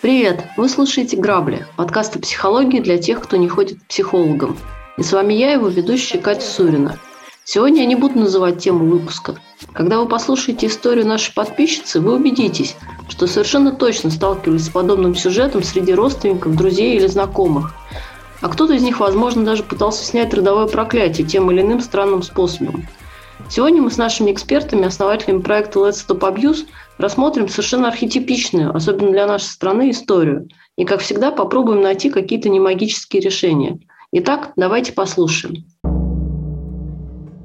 Привет! Вы слушаете «Грабли» – подкаст о психологии для тех, кто не ходит к психологам. И с вами я, его ведущая Катя Сурина. Сегодня я не буду называть тему выпуска. Когда вы послушаете историю нашей подписчицы, вы убедитесь, что совершенно точно сталкивались с подобным сюжетом среди родственников, друзей или знакомых. А кто-то из них, возможно, даже пытался снять родовое проклятие тем или иным странным способом. Сегодня мы с нашими экспертами, основателями проекта Let's Stop Abuse, рассмотрим совершенно архетипичную, особенно для нашей страны, историю. И, как всегда, попробуем найти какие-то немагические решения. Итак, давайте послушаем.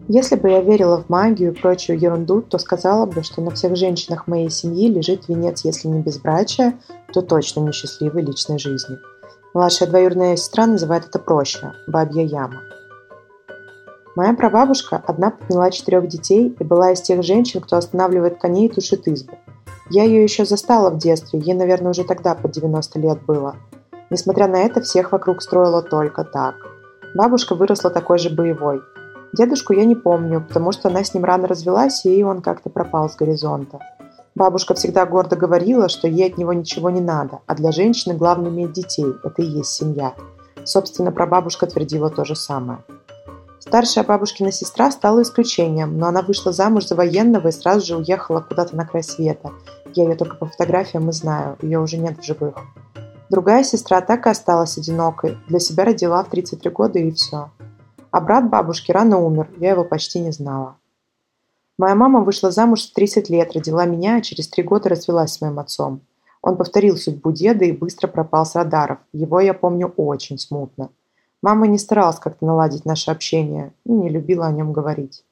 Если бы я верила в магию и прочую ерунду, то сказала бы, что на всех женщинах моей семьи лежит венец, если не безбрачия, то точно несчастливой личной жизни. Младшая двоюродная сестра называет это проще – бабья яма. Моя прабабушка одна подняла четырех детей и была из тех женщин, кто останавливает коней и тушит избы. Я ее еще застала в детстве, ей, наверное, уже тогда под 90 лет было. Несмотря на это, всех вокруг строила только так. Бабушка выросла такой же боевой – Дедушку я не помню, потому что она с ним рано развелась, и он как-то пропал с горизонта. Бабушка всегда гордо говорила, что ей от него ничего не надо, а для женщины главное иметь детей, это и есть семья. Собственно, прабабушка твердила то же самое. Старшая бабушкина сестра стала исключением, но она вышла замуж за военного и сразу же уехала куда-то на край света. Я ее только по фотографиям и знаю, ее уже нет в живых. Другая сестра так и осталась одинокой, для себя родила в 33 года и все. А брат бабушки рано умер, я его почти не знала. Моя мама вышла замуж в 30 лет, родила меня, а через три года развелась с моим отцом. Он повторил судьбу деда и быстро пропал с радаров. Его я помню очень смутно. Мама не старалась как-то наладить наше общение и не любила о нем говорить.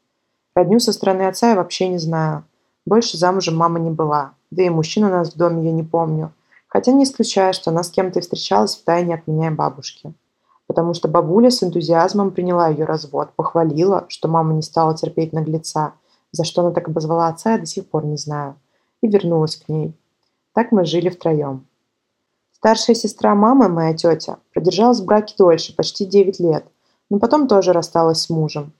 Родню со стороны отца я вообще не знаю. Больше замужем мама не была. Да и мужчин у нас в доме я не помню. Хотя не исключаю, что она с кем-то встречалась в тайне от меня и бабушки потому что бабуля с энтузиазмом приняла ее развод, похвалила, что мама не стала терпеть наглеца, за что она так обозвала отца, я до сих пор не знаю, и вернулась к ней. Так мы жили втроем. Старшая сестра мамы, моя тетя, продержалась в браке дольше, почти 9 лет, но потом тоже рассталась с мужем.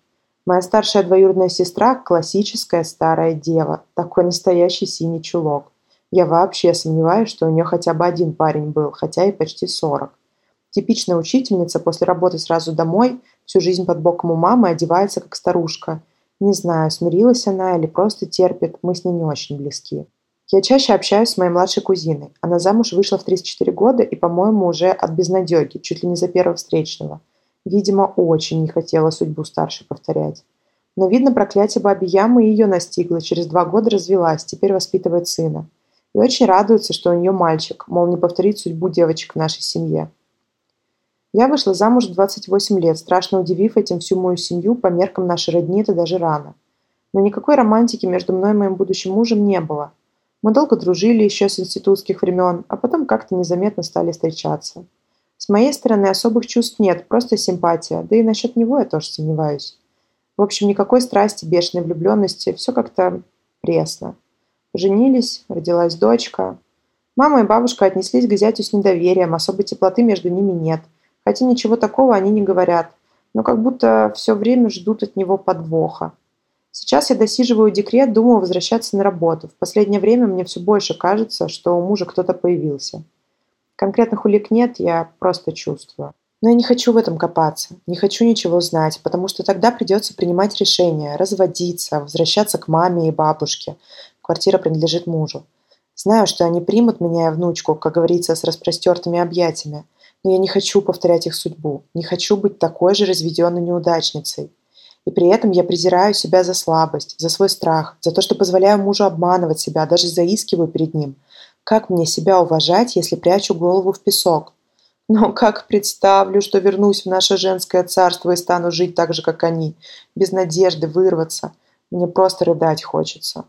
Моя старшая двоюродная сестра – классическая старая дева, такой настоящий синий чулок. Я вообще сомневаюсь, что у нее хотя бы один парень был, хотя и почти 40. Типичная учительница после работы сразу домой, всю жизнь под боком у мамы, одевается как старушка. Не знаю, смирилась она или просто терпит, мы с ней не очень близки. Я чаще общаюсь с моей младшей кузиной. Она замуж вышла в 34 года и, по-моему, уже от безнадеги, чуть ли не за первого встречного. Видимо, очень не хотела судьбу старшей повторять. Но, видно, проклятие бабьей ямы ее настигло, через два года развелась, теперь воспитывает сына. И очень радуется, что у нее мальчик, мол, не повторить судьбу девочек в нашей семье. Я вышла замуж в 28 лет, страшно удивив этим всю мою семью, по меркам нашей родни это даже рано. Но никакой романтики между мной и моим будущим мужем не было. Мы долго дружили еще с институтских времен, а потом как-то незаметно стали встречаться. С моей стороны особых чувств нет, просто симпатия, да и насчет него я тоже сомневаюсь. В общем, никакой страсти, бешеной влюбленности, все как-то пресно. Женились, родилась дочка. Мама и бабушка отнеслись к зятю с недоверием, особой теплоты между ними нет – Хотя ничего такого они не говорят, но как будто все время ждут от него подвоха. Сейчас я досиживаю декрет, думаю возвращаться на работу. В последнее время мне все больше кажется, что у мужа кто-то появился. Конкретных улик нет, я просто чувствую. Но я не хочу в этом копаться, не хочу ничего знать, потому что тогда придется принимать решение, разводиться, возвращаться к маме и бабушке. Квартира принадлежит мужу. Знаю, что они примут меня и внучку, как говорится, с распростертыми объятиями. Но я не хочу повторять их судьбу, не хочу быть такой же разведенной неудачницей. И при этом я презираю себя за слабость, за свой страх, за то, что позволяю мужу обманывать себя, даже заискиваю перед ним. Как мне себя уважать, если прячу голову в песок? Но как представлю, что вернусь в наше женское царство и стану жить так же, как они, без надежды вырваться. Мне просто рыдать хочется.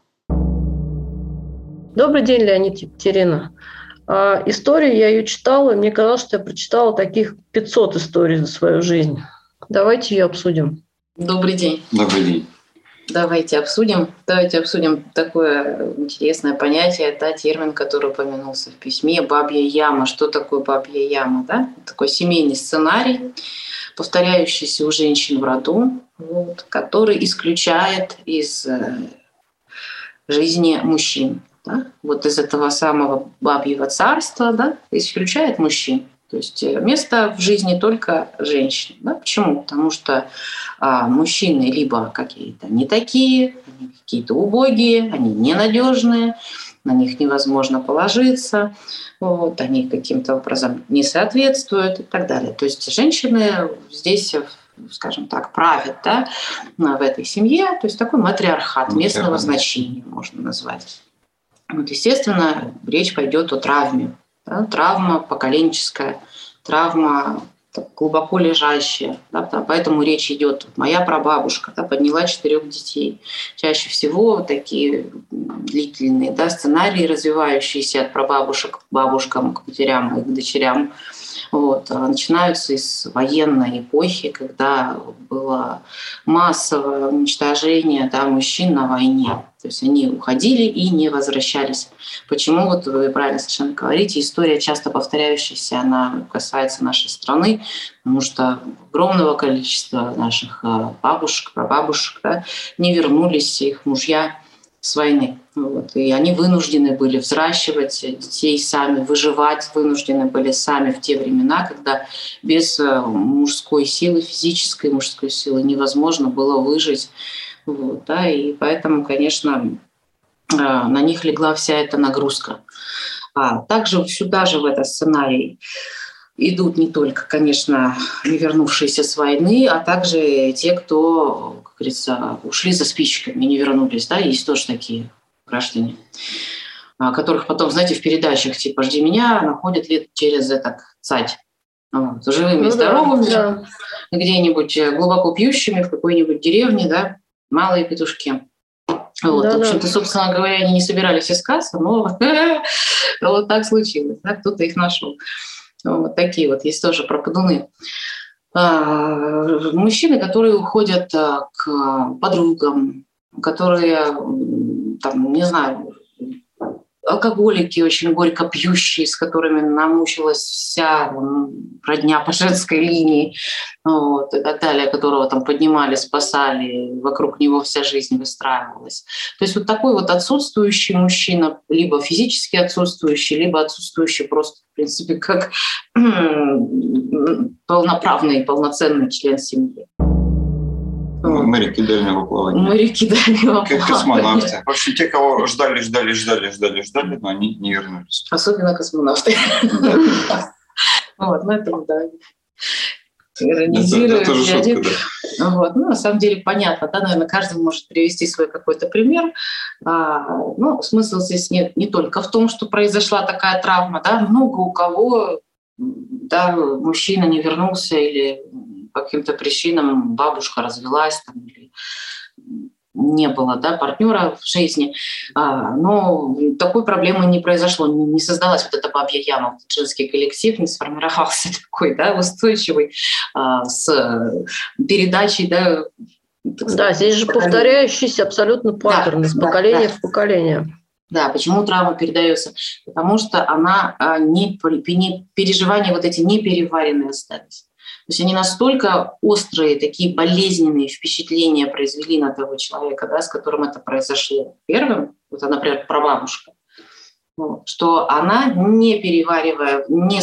Добрый день, Леонид Екатерина. А историю я ее читала, и мне казалось, что я прочитала таких 500 историй за свою жизнь. Давайте ее обсудим. Добрый день. Добрый день. Давайте обсудим. Давайте обсудим такое интересное понятие, да, термин, который упомянулся в письме, бабья яма. Что такое бабья яма? Да? Такой семейный сценарий, повторяющийся у женщин в роду, вот, который исключает из э, жизни мужчин. Да? Вот из этого самого бабьего царства да, исключает мужчин. То есть э, место в жизни только женщин. Да? Почему? Потому что а, мужчины либо какие-то не такие, они какие-то убогие, они ненадежные, на них невозможно положиться, вот, они каким-то образом не соответствуют и так далее. То есть женщины здесь скажем так, правят да, в этой семье, то есть такой матриархат местного значения можно назвать. Вот, естественно, речь пойдет о травме. Да, травма поколенческая, травма глубоко лежащая. Да, поэтому речь идет. Моя прабабушка да, подняла четырех детей. Чаще всего такие длительные да, сценарии, развивающиеся от прабабушек к бабушкам, к матерям и к дочерям, вот, а начинаются из военной эпохи, когда было массовое уничтожение да, мужчин на войне. То есть они уходили и не возвращались. Почему, вот вы правильно совершенно говорите, история часто повторяющаяся, она касается нашей страны, потому что огромного количества наших а, бабушек, прабабушек да, не вернулись, их мужья с войны. Вот. И они вынуждены были взращивать детей сами, выживать вынуждены были сами в те времена, когда без э, мужской силы, физической мужской силы невозможно было выжить. Вот, да, и поэтому, конечно, э, на них легла вся эта нагрузка. А также сюда же в этот сценарий идут не только, конечно, не вернувшиеся с войны, а также те, кто как говорится, ушли за спичками и не вернулись. Да? Есть тоже такие граждане, а, которых потом, знаете, в передачах типа «Жди меня» находят лет через этот цать. Вот, живыми ну, здоровыми, да, да. где-нибудь э, глубоко пьющими в какой-нибудь деревне, да, малые петушки. Вот, да, в общем-то, да. собственно говоря, они не собирались искаться, но вот так случилось, да, кто-то их нашел. Вот такие вот есть тоже пропадуны. А, мужчины, которые уходят а, к подругам, которые, там, не знаю, алкоголики очень горько пьющие, с которыми намучилась вся родня по женской линии, вот, и так далее, которого там поднимали, спасали, вокруг него вся жизнь выстраивалась. То есть вот такой вот отсутствующий мужчина, либо физически отсутствующий, либо отсутствующий просто, в принципе, как полноправный, полноценный член семьи. Моряки дальнего плавания. Моряки дальнего плавания. Как космонавты. В общем, те, кого ждали, ждали, ждали, ждали, ждали, но они не вернулись. Особенно космонавты. Вот, ну это да. Иронизируют. Это, шутка, да. Вот. Ну, на самом деле понятно, да, наверное, каждый может привести свой какой-то пример. А, ну, смысл здесь нет не только в том, что произошла такая травма, да, много у кого да, мужчина не вернулся или по каким-то причинам бабушка развелась там, или не было да, партнера в жизни. А, но такой проблемы не произошло, не создалась вот эта бабья яма, женский коллектив не сформировался такой да, устойчивый а, с передачей да, да, здесь же повторяющийся абсолютно паттерн да, из поколения да, в поколение. Да, почему травма передается? Потому что она а, не, не переживания вот эти не переваренные остались. То есть они настолько острые, такие болезненные впечатления произвели на того человека, да, с которым это произошло первым, вот, например, прабабушка, что она, не переваривая, не,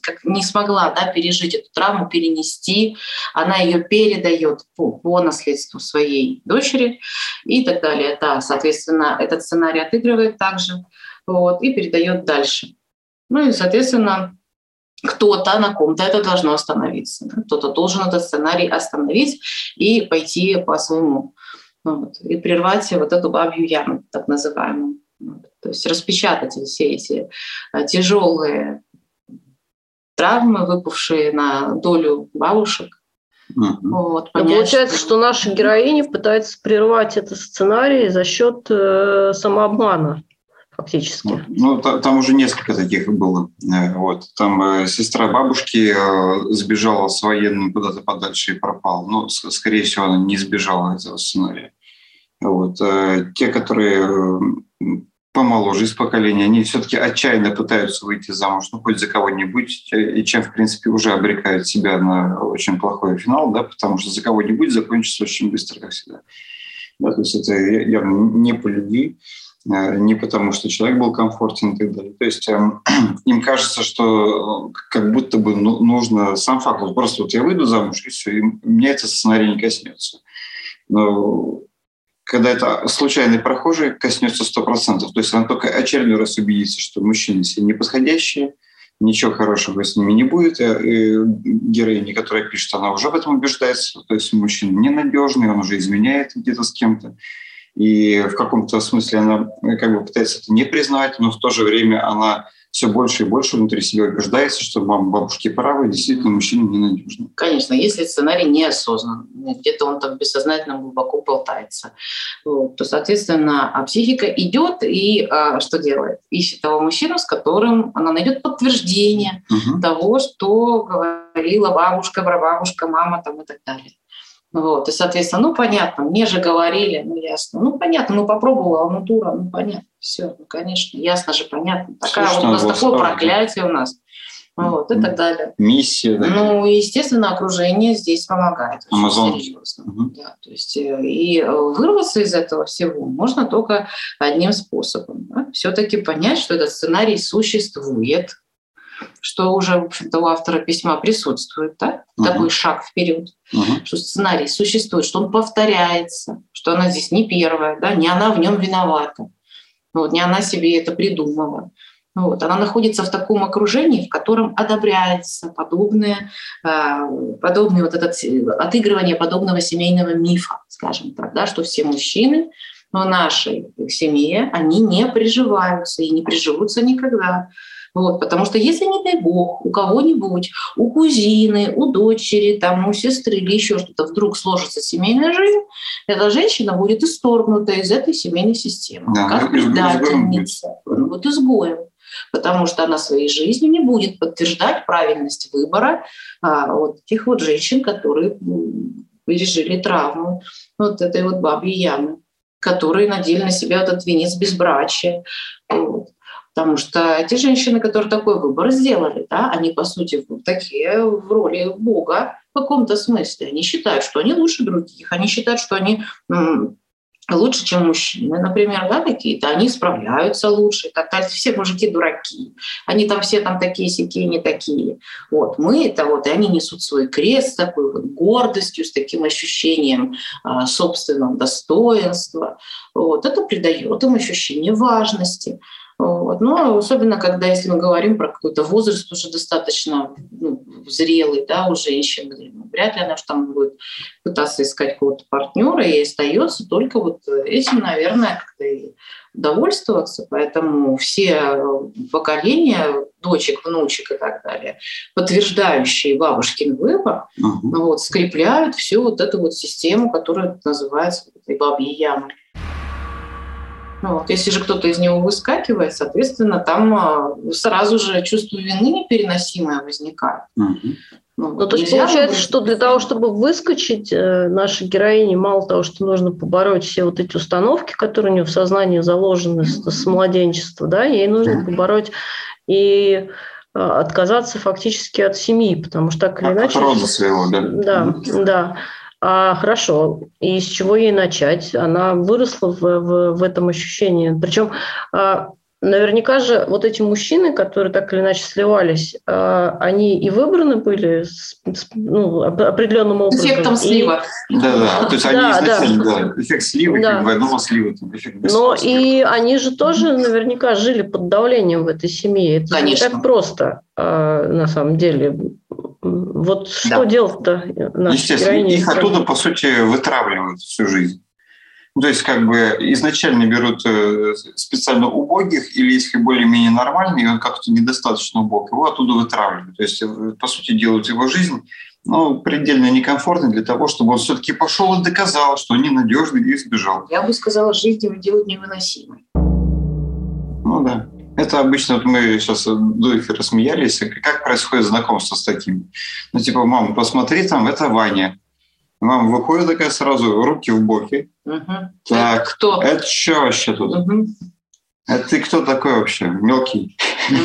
как, не смогла да, пережить эту травму, перенести, она ее передает по, по наследству своей дочери и так далее. Да, соответственно, этот сценарий отыгрывает также вот, и передает дальше. Ну и, соответственно, кто-то на ком-то это должно остановиться. Да? Кто-то должен этот сценарий остановить и пойти по своему. Вот, и прервать вот эту бабью яму, так называемую. Вот, то есть распечатать все эти а, тяжелые травмы, выпавшие на долю бабушек. Угу. Вот, понять, получается, что... что наша героиня пытается прервать этот сценарий за счет э, самообмана фактически. Ну, там уже несколько таких было. Э, вот. Там э, сестра бабушки э, сбежала с военным куда-то подальше и пропала. Ну, скорее всего, она не сбежала этого сценария. Вот. Те, которые помоложе из поколения, они все-таки отчаянно пытаются выйти замуж, ну, хоть за кого-нибудь, и чем, в принципе, уже обрекают себя на очень плохой финал, да, потому что за кого-нибудь закончится очень быстро, как всегда. Да, то есть это явно не по любви, э, не потому, что человек был комфортен и так далее. То есть эм, им кажется, что э, как будто бы ну, нужно сам факт, вот просто вот я выйду замуж, и все, и меня этот сценарий не коснется. Но когда это случайный прохожий, коснется 100%. То есть он только очередной раз убедится, что мужчины все неподходящие, ничего хорошего с ними не будет. И героиня, которая пишет, она уже в этом убеждается. То есть мужчина ненадежный, он уже изменяет где-то с кем-то. И в каком-то смысле она как бы пытается это не признать, но в то же время она все больше и больше внутри себя убеждается, что мама, бабушки правы, действительно мужчина ненадежный. Конечно, если сценарий неосознан, где-то он там бессознательно глубоко болтается, вот, то, соответственно, а психика идет и а, что делает? Ищет того мужчину, с которым она найдет подтверждение угу. того, что говорила бабушка, прабабушка, мама там и так далее. Вот, и, соответственно, ну, понятно, мне же говорили, ну, ясно. Ну, понятно, ну, попробовала, ну, дура, ну, понятно, все, ну, конечно, ясно же, понятно. Такая вот у нас такое проклятие у нас. Вот, и так далее. Миссия. Да. Ну, естественно, окружение здесь помогает. Амазон. Угу. Да, то есть, э, и э, вырваться из этого всего можно только одним способом. Да? Все-таки понять, что этот сценарий существует, что уже, в общем-то, у автора письма присутствует, да? угу. такой шаг вперед, угу. что сценарий существует, что он повторяется, что она здесь не первая, да? не она в нем виновата, вот, не она себе это придумала. Вот, она находится в таком окружении, в котором одобряется подобное, а, подобное вот этот, отыгрывание подобного семейного мифа, скажем так, да, что все мужчины в нашей семье, они не приживаются и не приживутся никогда. Вот, потому что если, не дай бог, у кого-нибудь, у кузины, у дочери, там, у сестры или еще что-то вдруг сложится семейная жизнь, эта женщина будет исторгнута из этой семейной системы. Да, как предательница, вот изгоем потому что она своей жизнью не будет подтверждать правильность выбора а, вот этих вот женщин, которые пережили травму вот этой вот бабьей ямы, которые надели на себя этот венец безбрачия. Вот. Потому что эти женщины, которые такой выбор сделали, да, они, по сути, такие в роли Бога в каком-то смысле. Они считают, что они лучше других, они считают, что они лучше, чем мужчины, например, да, какие-то, они справляются лучше, так далее. Все мужики дураки, они там все там такие сякие, не такие. Вот, мы это вот, и они несут свой крест с такой вот гордостью, с таким ощущением а, собственного достоинства. Вот, это придает им ощущение важности. Вот. Ну, особенно, когда, если мы говорим про какой-то возраст уже достаточно ну, зрелый да, у женщины, ну, вряд ли она уж там будет пытаться искать какого-то партнера, и остается только вот этим, наверное, как-то и довольствоваться. Поэтому все поколения дочек, внучек и так далее, подтверждающие бабушкин выбор, uh-huh. вот, скрепляют всю вот эту вот систему, которая называется этой бабьей ямой. Ну вот. Если же кто-то из него выскакивает, соответственно, там а, сразу же чувство вины непереносимое возникает. Угу. Ну, ну, то есть получается, что для того, чтобы выскочить, э, нашей героине мало того, что нужно побороть все вот эти установки, которые у нее в сознании заложены с, с младенчества, да, ей нужно побороть и э, отказаться фактически от семьи, потому что так или от иначе... От своего, да. Да, да. А, хорошо, и с чего ей начать? Она выросла в, в, в этом ощущении. Причем а, наверняка же вот эти мужчины, которые так или иначе сливались, а, они и выбраны были с, с, ну, определенным образом. Эффектом слива. Да, да, то есть они да, изначально, да. да, эффект слива, да. как двойного слива. Эффект Но и они же тоже наверняка жили под давлением в этой семье. Это Конечно. не так просто на самом деле вот что да. делать-то? Естественно, их оттуда, по сути, вытравливают всю жизнь. Ну, то есть как бы изначально берут э, специально убогих, или если более-менее нормальный, он как-то недостаточно убог, его оттуда вытравливают. То есть, э, по сути, делают его жизнь ну, предельно некомфортной для того, чтобы он все-таки пошел и доказал, что он ненадежный и сбежал. Я бы сказала, жизнь его делают невыносимой. Ну да. Это обычно, вот мы сейчас до эфира смеялись, как происходит знакомство с такими. Ну, типа, мама, посмотри, там, это Ваня. Мама выходит такая сразу, руки в боки. Угу. Так, Кто? это что вообще тут? Угу. А ты кто такой вообще? Мелкий.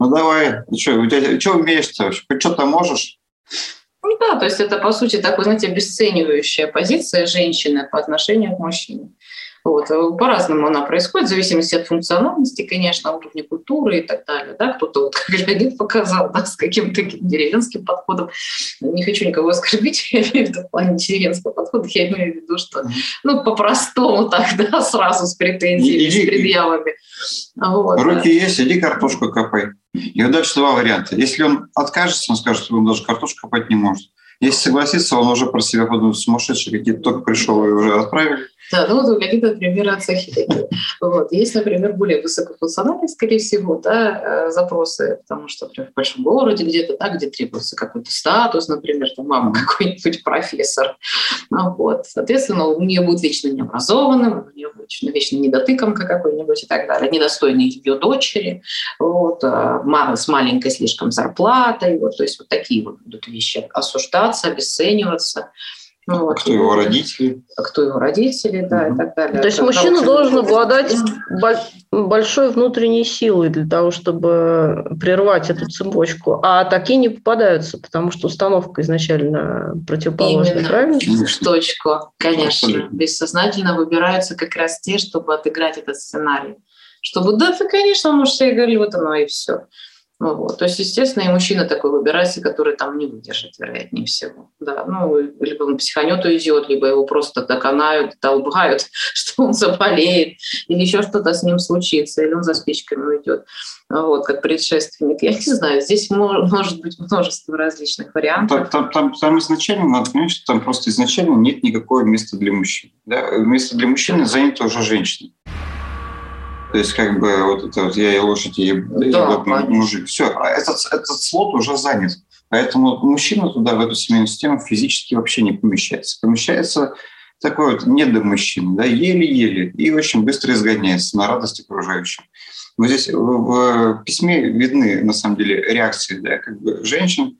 Ну давай, что, у тебя, что умеешь-то вообще? Что-то можешь? Ну да, то есть это, по сути, такой, знаете, обесценивающая позиция женщины по отношению к мужчине. Вот. Э, по-разному она происходит, в зависимости от функциональности, конечно, уровня культуры и так далее. Да? Кто-то, вот, как Леонид показал, да, с каким-то деревенским подходом. Не хочу никого оскорбить, я имею в виду в плане деревенского подхода, я имею в виду, что ну, по-простому так, да, сразу с претензиями, иди, с предъявами. Вот, Руки да. есть, иди картошку копай. И вот дальше два варианта. Если он откажется, он скажет, что он даже картошку копать не может. Если согласится, он уже про себя подумает, сумасшедший, какие-то только пришел и уже отправили. Да, ну вот какие-то примеры от. Вот. Есть, например, более высокофункциональные, скорее всего, да, э, запросы, потому что например, в большом городе где-то, да, где требуется какой-то статус, например, там мама какой-нибудь профессор. Ну, вот. Соответственно, у нее будет вечно необразованным, у нее будет вечно, вечно недотыкомка какой-нибудь и так далее, недостойные ее дочери, вот, а, мама с маленькой слишком зарплатой, вот, то есть вот такие вот будут вещи осуждаться, обесцениваться. Ну, вот. Кто его родители? Кто его родители, да, mm и так далее. То есть мужчина должен обладать большой внутренней силой для того, чтобы прервать эту цепочку. А такие не попадаются, потому что установка изначально противоположная, Именно. правильно? В точку, конечно. Бессознательно выбираются как раз те, чтобы отыграть этот сценарий. Чтобы, да, ты, конечно, можешь себе говорить, вот оно и все. Ну вот. То есть, естественно, и мужчина такой выбирается, который там не выдержит, вероятнее всего. Да. Ну, либо он психанет уйдет, либо его просто доконают, долбают, что он заболеет, или еще что-то с ним случится, или он за спичками уйдет, вот, как предшественник. Я не знаю, здесь может, быть множество различных вариантов. Там, там, там, изначально, надо понять, что там просто изначально нет никакого места для мужчин. Да? Место для мужчины занято уже женщиной. То есть как бы вот это вот я и лошадь, и да, мужик. Все, а этот, этот слот уже занят. Поэтому мужчина туда, в эту семейную систему, физически вообще не помещается. Помещается такой вот недомужчина, да, еле-еле, и очень быстро изгоняется на радость окружающим. Вот здесь в письме видны, на самом деле, реакции да, как бы женщин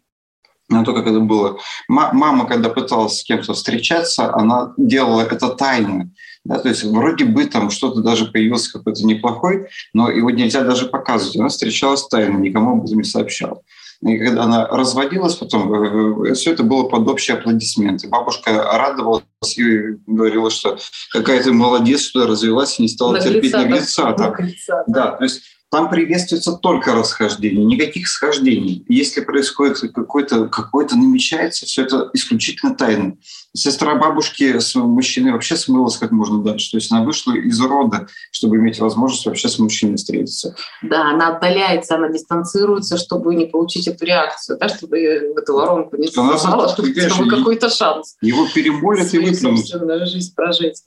на то, как это было. Мама, когда пыталась с кем-то встречаться, она делала это тайно. Да, то есть вроде бы там что-то даже появился какой-то неплохой, но его нельзя даже показывать. Она встречалась тайно, никому об этом не сообщала. И когда она разводилась потом, э, э, все это было под общие аплодисменты. Бабушка радовалась и говорила, что какая ты молодец, что развелась и не стала наглеца, терпеть наглеца. Да, наглеца, да. да, то есть там приветствуется только расхождение, никаких схождений. Если происходит какой-то, какой-то намечается, все это исключительно тайно. Сестра бабушки с мужчиной вообще смылась как можно дальше. То есть она вышла из рода, чтобы иметь возможность вообще с мужчиной встретиться. Да, она отдаляется, она дистанцируется, чтобы не получить эту реакцию, да, чтобы в эту воронку не засосала, чтобы, чтобы какой-то шанс. Его перемолят и выплюнут. жизнь прожить.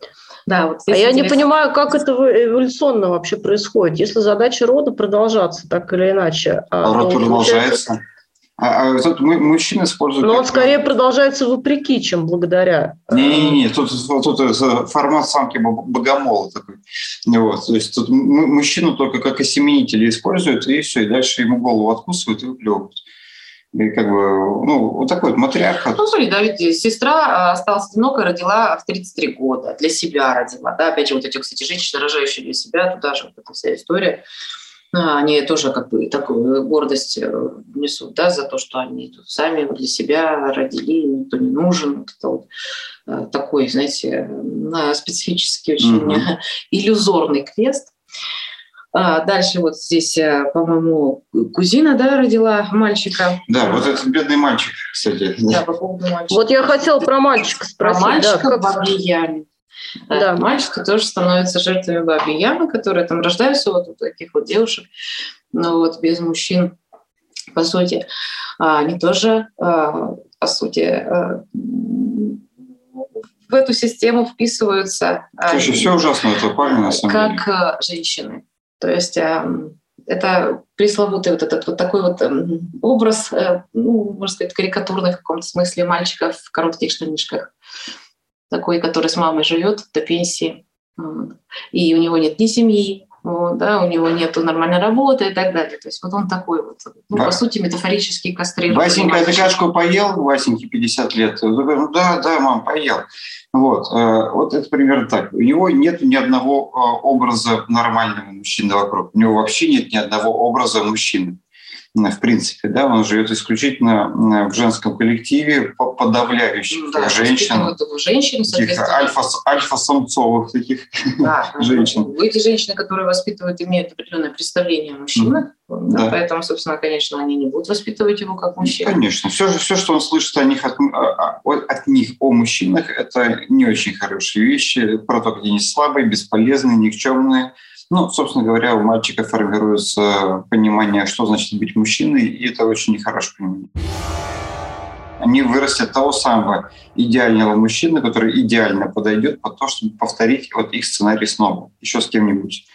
Да, вот а я интересно. не понимаю, как это эволюционно вообще происходит. Если задача рода продолжаться так или иначе. А род продолжается. А, а тут мужчины используют... Но он скорее продолжается вопреки, чем благодаря. Не-не-не, тут, тут формат самки богомола такой. Вот, то есть тут мужчину только как осеменителя используют, и все, и дальше ему голову откусывают и выплевывают. И как бы, ну, вот такой вот матриархат. Ну, смотри, да, ведь сестра а, осталась одинокой, родила в 33 года, для себя родила, да, опять же, вот эти, кстати, женщины, рожающие для себя, туда же вот эта вся история, а, они тоже как бы такую гордость э, несут, да, за то, что они тут сами для себя родили, никто не нужен, вот это вот э, такой, знаете, специфический, очень mm-hmm. иллюзорный квест. А дальше вот здесь, э, по-моему, кузина, да, родила мальчика. Да, вот этот бедный мальчик, кстати. Да, по поводу мальчика. Вот я хотела про мальчика спросить. Про мальчика да, как... Яме. Да. Мальчики тоже становятся жертвами бабьи ямы, которые там рождаются вот у таких вот девушек, но вот без мужчин, по сути. А они тоже, а, по сути, а, в эту систему вписываются. Слушай, все ужасно этого парня, на самом как деле. Как женщины. То есть эм, это пресловутый вот этот вот такой вот эм, образ, э, ну, можно сказать, карикатурный в каком-то смысле мальчика в коротких штанишках. Такой, который с мамой живет до пенсии. И у него нет ни семьи, вот, да, у него нет нормальной работы и так далее. То есть вот он такой вот, ну, по сути, метафорически кастрированный. Васенька, ты кашку поел? Васеньке 50 лет. Ну да, да, мам, поел. Вот, э, вот это примерно так. У него нет ни одного э, образа нормального мужчины вокруг. У него вообще нет ни одного образа мужчины в принципе, да, он живет исключительно в женском коллективе, подавляющих да, женщин, женщин таких альфа, альфа-самцовых таких да, женщин. Эти женщины, которые воспитывают, имеют определенное представление о мужчинах, mm. да, да. поэтому, собственно, конечно, они не будут воспитывать его как мужчину. Конечно, все, все что он слышит о них, от, от них о мужчинах, это не очень хорошие вещи, про то, как они слабые, бесполезные, никчемные, ну, собственно говоря, у мальчика формируется понимание, что значит быть мужчиной, и это очень нехорошее понимание. Они вырастят того самого идеального мужчины, который идеально подойдет под то, чтобы повторить вот их сценарий снова, еще с кем-нибудь.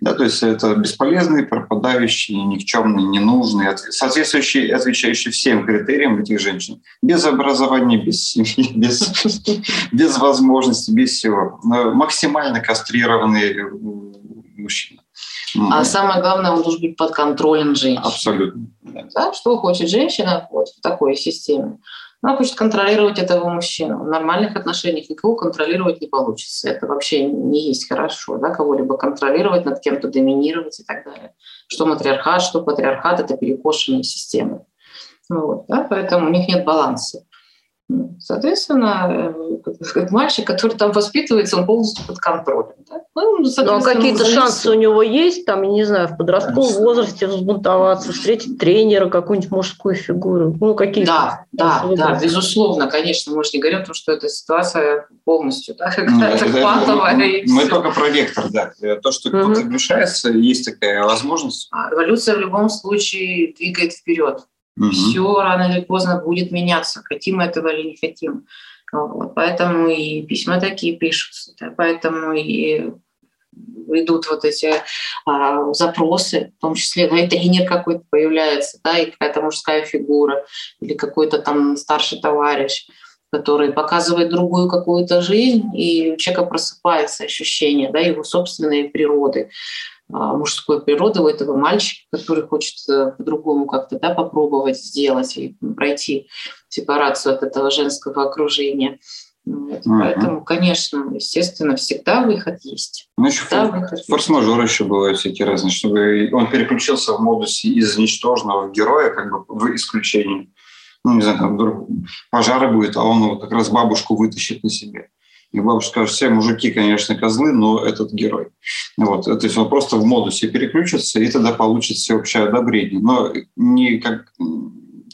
Да, то есть это бесполезный, пропадающий, никчемный, ненужный, соответствующий, отвечающий всем критериям этих женщин. Без образования, без семьи, без, без возможностей, без всего. Максимально кастрированный мужчина. А самое главное, он должен быть под контролем женщины. Абсолютно. Да? Что хочет женщина вот в такой системе? Она хочет контролировать этого мужчину. В нормальных отношениях никого контролировать не получится. Это вообще не есть хорошо, да, кого-либо контролировать, над кем-то доминировать и так далее. Что матриархат, что патриархат – это перекошенные системы. Вот, да? Поэтому у них нет баланса. Соответственно, как мальчик, который там воспитывается, он полностью под контролем. Да? Ну, ну а какие-то шансы у него есть, там, я не знаю, в подростковом Конечно. возрасте взбунтоваться, встретить тренера, какую-нибудь мужскую фигуру? Ну, какие Да, да, да, безусловно, конечно. Мы же не говорим о том, что эта ситуация полностью да, какая-то патовая. Мы, мы только про вектор, да. То, что кто-то мешается, есть такая возможность. А революция в любом случае двигает вперед. Угу. Все рано или поздно будет меняться, хотим этого или не хотим. Вот, поэтому и письма такие пишутся, да, поэтому и идут вот эти а, запросы, в том числе, да, и тренер какой-то появляется, да, и какая-то мужская фигура, или какой-то там старший товарищ, который показывает другую какую-то жизнь, и у человека просыпается ощущение да, его собственной природы. А, мужской природы у этого мальчика, который хочет э, по-другому как-то да, попробовать сделать и пройти сепарацию от этого женского окружения. Вот. Угу. Поэтому, конечно, естественно, всегда выход есть. Ну, еще форс-мажоры еще бывают всякие разные, чтобы он переключился в модусе из ничтожного в героя, как бы в исключении. Ну, не знаю, там вдруг пожара будет, а он вот как раз бабушку вытащит на себе. И бабушка скажет, все мужики, конечно, козлы, но этот герой. Вот. То есть он просто в модусе переключится, и тогда получит всеобщее одобрение. Но не как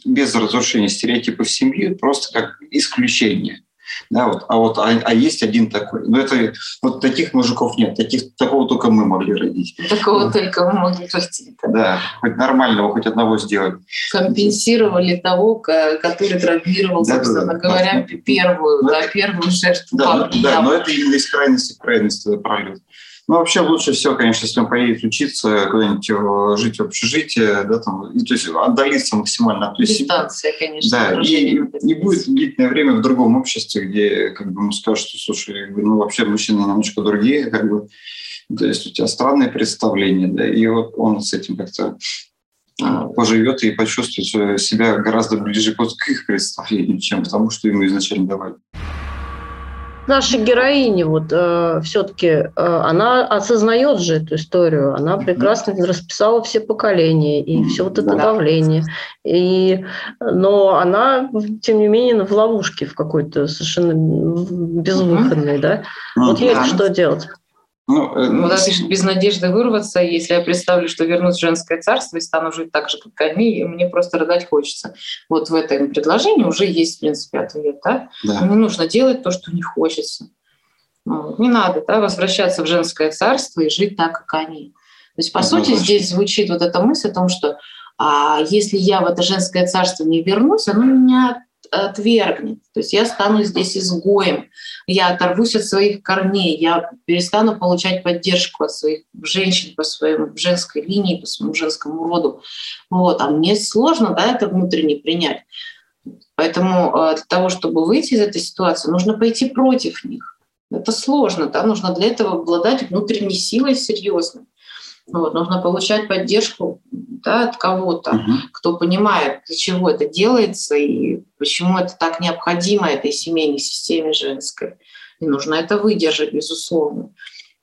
без разрушения стереотипов семьи, просто как исключение. Да, вот, а вот а, а есть один такой. Но это вот таких мужиков нет, таких такого только мы могли родить. Такого вот. только мы могли родить. Да. да, хоть нормального, хоть одного сделать. Компенсировали того, который травмировал, да, собственно да, говоря, да, первую, да, да, первую жертву. Да, да, да, но это именно из крайности в крайность пролет. Ну, вообще лучше всего, конечно, если он поедет учиться куда-нибудь э, жить в общежитие, да, там, и, то есть отдалиться максимально от Дистанция, конечно. Да, и не будет длительное время в другом обществе, где как бы ему скажут, что, слушай, ну, вообще мужчины немножко другие, как бы, то есть у тебя странное представление, да, и вот он с этим как-то а, поживет и почувствует себя гораздо ближе к их представлению, чем к тому, что ему изначально давали наша героиня вот э, все-таки э, она осознает же эту историю, она прекрасно расписала все поколения и все вот это да. давление, и но она тем не менее в ловушке в какой-то совершенно безвыходной, да. Вот ей что делать? Ну, э, ну, да, пишет, без надежды вырваться, если я представлю, что вернусь в женское царство и стану жить так же, как они, мне просто рыдать хочется. Вот в этом предложении уже есть, в принципе, ответ. Да? Да. Не нужно делать то, что не хочется. Ну, не надо да, возвращаться в женское царство и жить так, как они. То есть, по это сути, здесь звучит вот эта мысль о том, что а если я в это женское царство не вернусь, оно меня отвергнет. То есть я стану здесь изгоем, я оторвусь от своих корней, я перестану получать поддержку от своих женщин по своей женской линии, по своему женскому роду. Вот. А мне сложно да, это внутренне принять. Поэтому э, для того, чтобы выйти из этой ситуации, нужно пойти против них. Это сложно, да? нужно для этого обладать внутренней силой серьезной. Вот, нужно получать поддержку да, от кого-то, угу. кто понимает, для чего это делается и почему это так необходимо этой семейной системе женской. И нужно это выдержать, безусловно.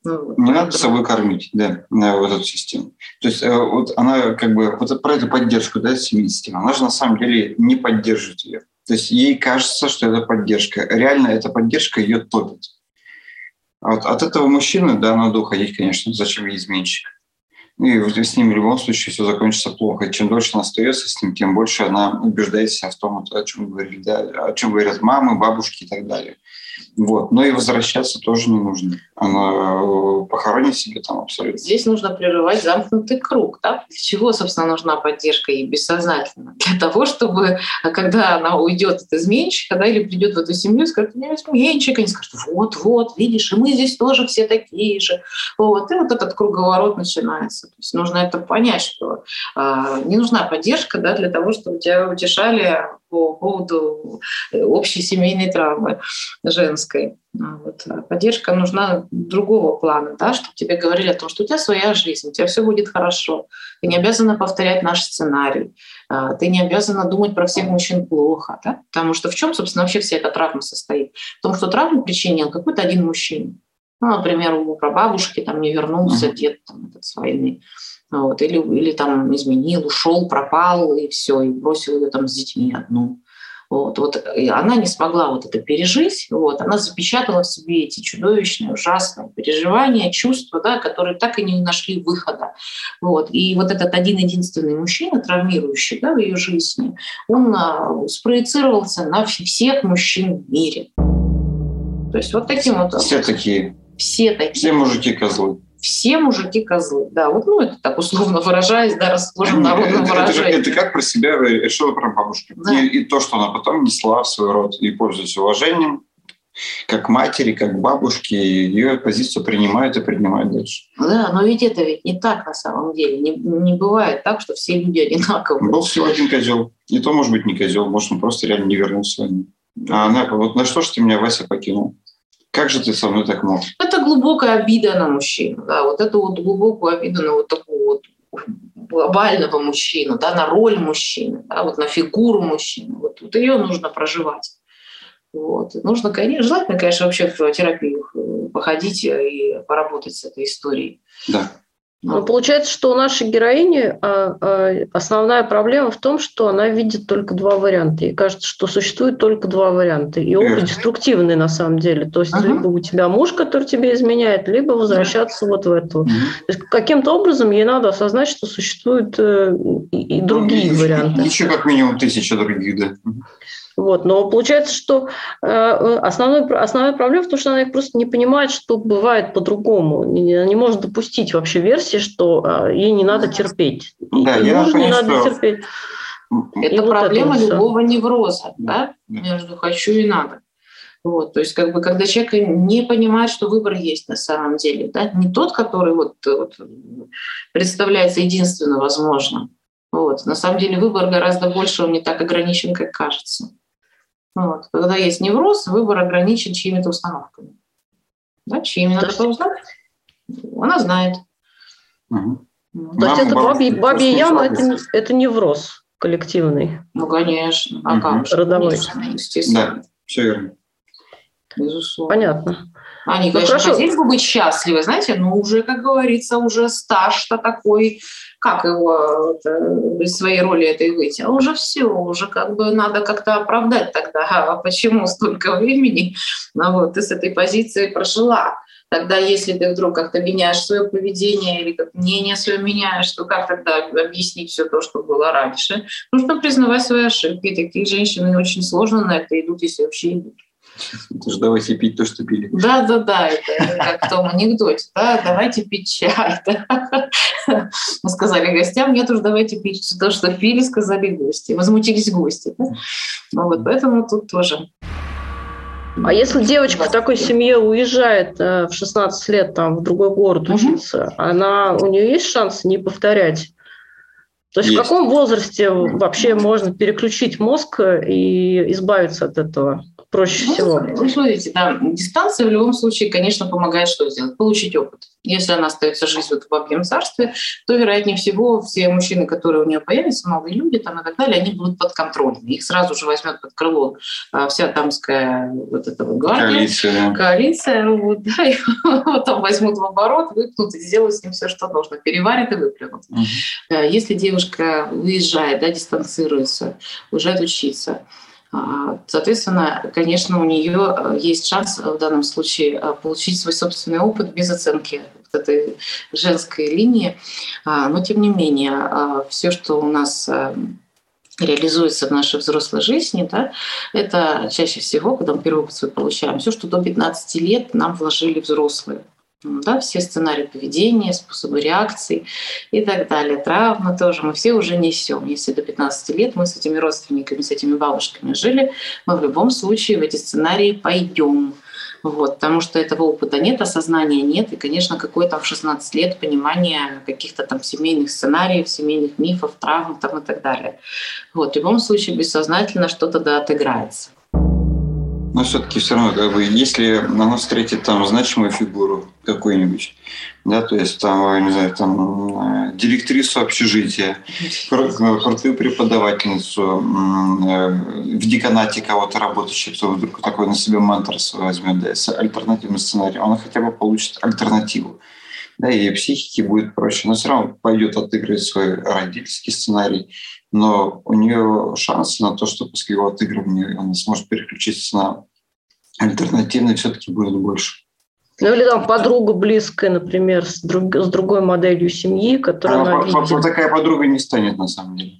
Ну, вот, Не надо собой кормить, да, вот эту систему. То есть э, вот она как бы, вот про эту поддержку, да, семейной системы, она же на самом деле не поддерживает ее. То есть ей кажется, что это поддержка. Реально эта поддержка ее топит. Вот от этого мужчины, да, надо уходить, конечно, зачем ей изменщик. И с ним в любом случае все закончится плохо. И чем дольше она остается с ним, тем больше она убеждает себя в том, о чем говорили, да, о чем говорят мамы, бабушки и так далее. Вот. Но и возвращаться тоже не нужно. Она э, похоронит себе там абсолютно. Здесь нужно прерывать замкнутый круг. Да? Для чего, собственно, нужна поддержка ей бессознательно? Для того, чтобы, а когда она уйдет от изменщика, да, или придет в эту семью, скажет, я изменщик, они скажут, вот, вот, видишь, и мы здесь тоже все такие же. Вот. И вот этот круговорот начинается. То есть нужно это понять, что э, не нужна поддержка да, для того, чтобы тебя утешали по поводу э, общей семейной травмы женской. А вот. А поддержка нужна другого плана, да, чтобы тебе говорили о том, что у тебя своя жизнь, у тебя все будет хорошо. Ты не обязана повторять наш сценарий, а, ты не обязана думать про всех мужчин плохо. Да? Потому что в чем, собственно, вообще вся эта травма состоит? В том, что травму причинил какой-то один мужчина. Ну, например, у прабабушки там не вернулся дед там, этот с войны. Вот, или, или там изменил, ушел, пропал, и все, и бросил ее там с детьми одну. Вот, вот, и она не смогла вот это пережить, вот, она запечатала в себе эти чудовищные, ужасные переживания, чувства, да, которые так и не нашли выхода. Вот. И вот этот один-единственный мужчина, травмирующий да, в ее жизни, он а, спроецировался на всех мужчин в мире. То есть вот таким вот... Все такие. Все такие. Все мужики козлы все мужики козлы. Да, вот, ну, это так условно выражаясь, да, расположим народным выражением. Это, это как про себя решила про бабушку. Да. И, и то, что она потом несла в свой род и пользуясь уважением, как матери, как бабушки, ее позицию принимают и принимают дальше. Да, но ведь это ведь не так на самом деле. Не, не бывает так, что все люди одинаковые. Был всего один козел. И то, может быть, не козел, может, он просто реально не вернулся. А она, вот на что ж ты меня, Вася, покинул? Как же ты со мной так мог? Это глубокая обида на мужчину. Да, вот эту вот глубокую обиду на вот такого вот глобального мужчину, да, на роль мужчины, да, вот на фигуру мужчины. Вот, вот ее нужно проживать. Вот. Нужно, конечно, желательно, конечно, вообще в терапию э, походить и поработать с этой историей. Да. Ну, получается, что у нашей героини а, а, основная проблема в том, что она видит только два варианта. Ей кажется, что существует только два варианта. И оба деструктивные на самом деле. То есть ага. либо у тебя муж, который тебе изменяет, либо возвращаться вот в это. Угу. То есть каким-то образом ей надо осознать, что существуют э, и, и другие ну, варианты. Еще как минимум тысяча других, да. Вот. Но получается, что э, основной, основная проблема в том, что она просто не понимает, что бывает по-другому. Она не может допустить вообще версии, что э, ей не надо терпеть. Да, и я мужу не надо терпеть. Это и проблема вот это любого невроза, да? между хочу и надо. Вот, то есть, как бы, когда человек не понимает, что выбор есть на самом деле, да, не тот, который вот, вот представляется единственно возможным. Вот. На самом деле выбор гораздо больше, он не так ограничен, как кажется. Вот. Когда есть невроз, выбор ограничен чьими-то установками. Да, чьими надо есть... узнать? Она знает. Угу. То есть это бабья, бабья яма, это, это невроз коллективный. Ну, конечно. А угу. как же? Родовой. Конечно, естественно. Да, все верно. Безусловно. Понятно. Они, ну, конечно, хорошо. хотели бы быть счастливы, знаете, но уже, как говорится, уже стаж-то такой, как его вот, из своей роли этой выйти? А уже все, уже как бы надо как-то оправдать тогда, а почему столько времени ну, вот, ты с этой позиции прожила. Тогда, если ты вдруг как-то меняешь свое поведение или как мнение свое меняешь, то как тогда объяснить все то, что было раньше? Нужно признавать свои ошибки. Такие женщины очень сложно на это идут, если вообще идут. Тоже давайте пить то, что пили. Да, да, да, это как в том анекдоте, да, давайте пить чай. Да. Мы сказали гостям, нет уж, давайте пить то, что пили, сказали гости. Возмутились гости. Да? Ну, вот поэтому тут тоже. А если девочка в такой семье уезжает э, в 16 лет там, в другой город учиться, угу. она, у нее есть шанс не повторять то есть, есть в каком возрасте вообще можно переключить мозг и избавиться от этого? Проще ну, всего. Вы смотрите, да, дистанция в любом случае, конечно, помогает что сделать? Получить опыт. Если она остается жить вот в объем царстве, то, вероятнее всего, все мужчины, которые у нее появятся, молодые люди там и так далее, они будут под контролем. Их сразу же возьмет под крыло а, вся тамская вот эта вот гвардия. Коалиция. Коалиция, вот, да, и потом возьмут в оборот, выпнут и сделают с ним все, что нужно. Переварят и выплюнут. Угу. Если девушка уезжает, да, дистанцируется, уезжает учиться, соответственно, конечно, у нее э, есть шанс в данном случае э, получить свой собственный опыт без оценки этой женской линии. А, но, тем не менее, а, все, что у нас э, реализуется в нашей взрослой жизни, да, это чаще всего, когда мы первый опыт свой получаем, все, что до 15 лет нам вложили взрослые да, все сценарии поведения, способы реакций и так далее. Травмы тоже мы все уже несем. Если до 15 лет мы с этими родственниками, с этими бабушками жили, мы в любом случае в эти сценарии пойдем. Вот, потому что этого опыта нет, осознания нет, и, конечно, какое там в 16 лет понимание каких-то там семейных сценариев, семейных мифов, травм там и так далее. Вот, в любом случае бессознательно что-то да отыграется. Но все-таки все равно, как бы, если нас встретит там значимую фигуру какую-нибудь, да, то есть там, не знаю, там э, директрису общежития, крутую преподавательницу, э, в деканате кого-то работающего, кто вдруг такой на себе ментор возьмет, да, с альтернативным сценарием, он хотя бы получит альтернативу. Да, и психике будет проще. Но все равно пойдет отыгрывать свой родительский сценарий, но у нее шансы на то, что после его отыгрывания она сможет переключиться на альтернативный, все-таки будет больше. Ну или там подруга близкая, например, с, друг, с другой моделью семьи, которая она, она видит. такая подруга не станет на самом деле.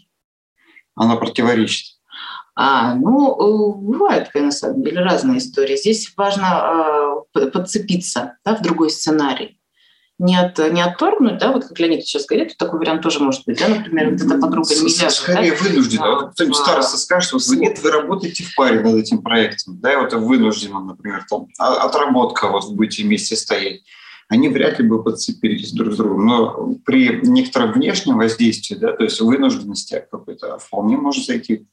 Она противоречит. А, ну, э, бывают, на самом деле, разные истории. Здесь важно э, подцепиться да, в другой сценарий не, от, не отторгнуть, да, вот как Леонид сейчас говорит, такой вариант тоже может быть, да, например, вот эта подруга не вяжет. Скорее да? вынуждена. Вот кто-нибудь староста скажет, что вы, нет, вы работаете в паре над этим проектом, да, и вот вынуждена, например, там, а, отработка, вот будете вместе стоять. Они вряд ли бы подцепились друг с другом, но при некотором внешнем воздействии, да, то есть вынужденности какой-то, вполне может зайти.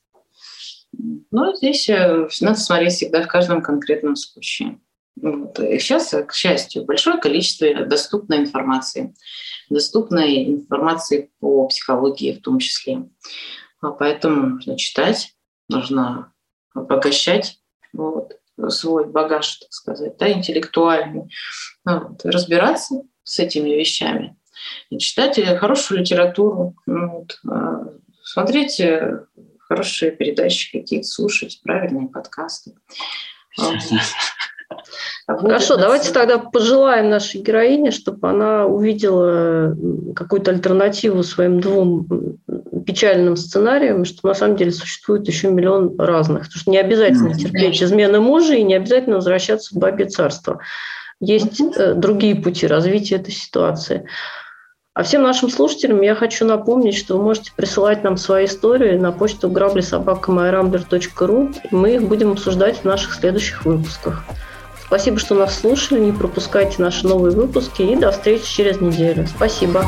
Ну, здесь э, надо смотреть всегда в каждом конкретном случае. Сейчас, к счастью, большое количество доступной информации, доступной информации по психологии в том числе. А поэтому нужно читать, нужно обогащать вот, свой багаж, так сказать, да, интеллектуальный, вот, разбираться с этими вещами, и читать хорошую литературу, вот, а, смотреть э, хорошие передачи какие-то, слушать правильные подкасты. Хорошо, давайте тогда пожелаем нашей героине, чтобы она увидела какую-то альтернативу своим двум печальным сценариям, что на самом деле существует еще миллион разных. Потому что не обязательно терпеть измены мужа и не обязательно возвращаться в бабье царство. Есть э, другие пути развития этой ситуации. А всем нашим слушателям я хочу напомнить, что вы можете присылать нам свои истории на почту граблисобакамайрамблер.ру, и мы их будем обсуждать в наших следующих выпусках. Спасибо, что нас слушали. Не пропускайте наши новые выпуски. И до встречи через неделю. Спасибо.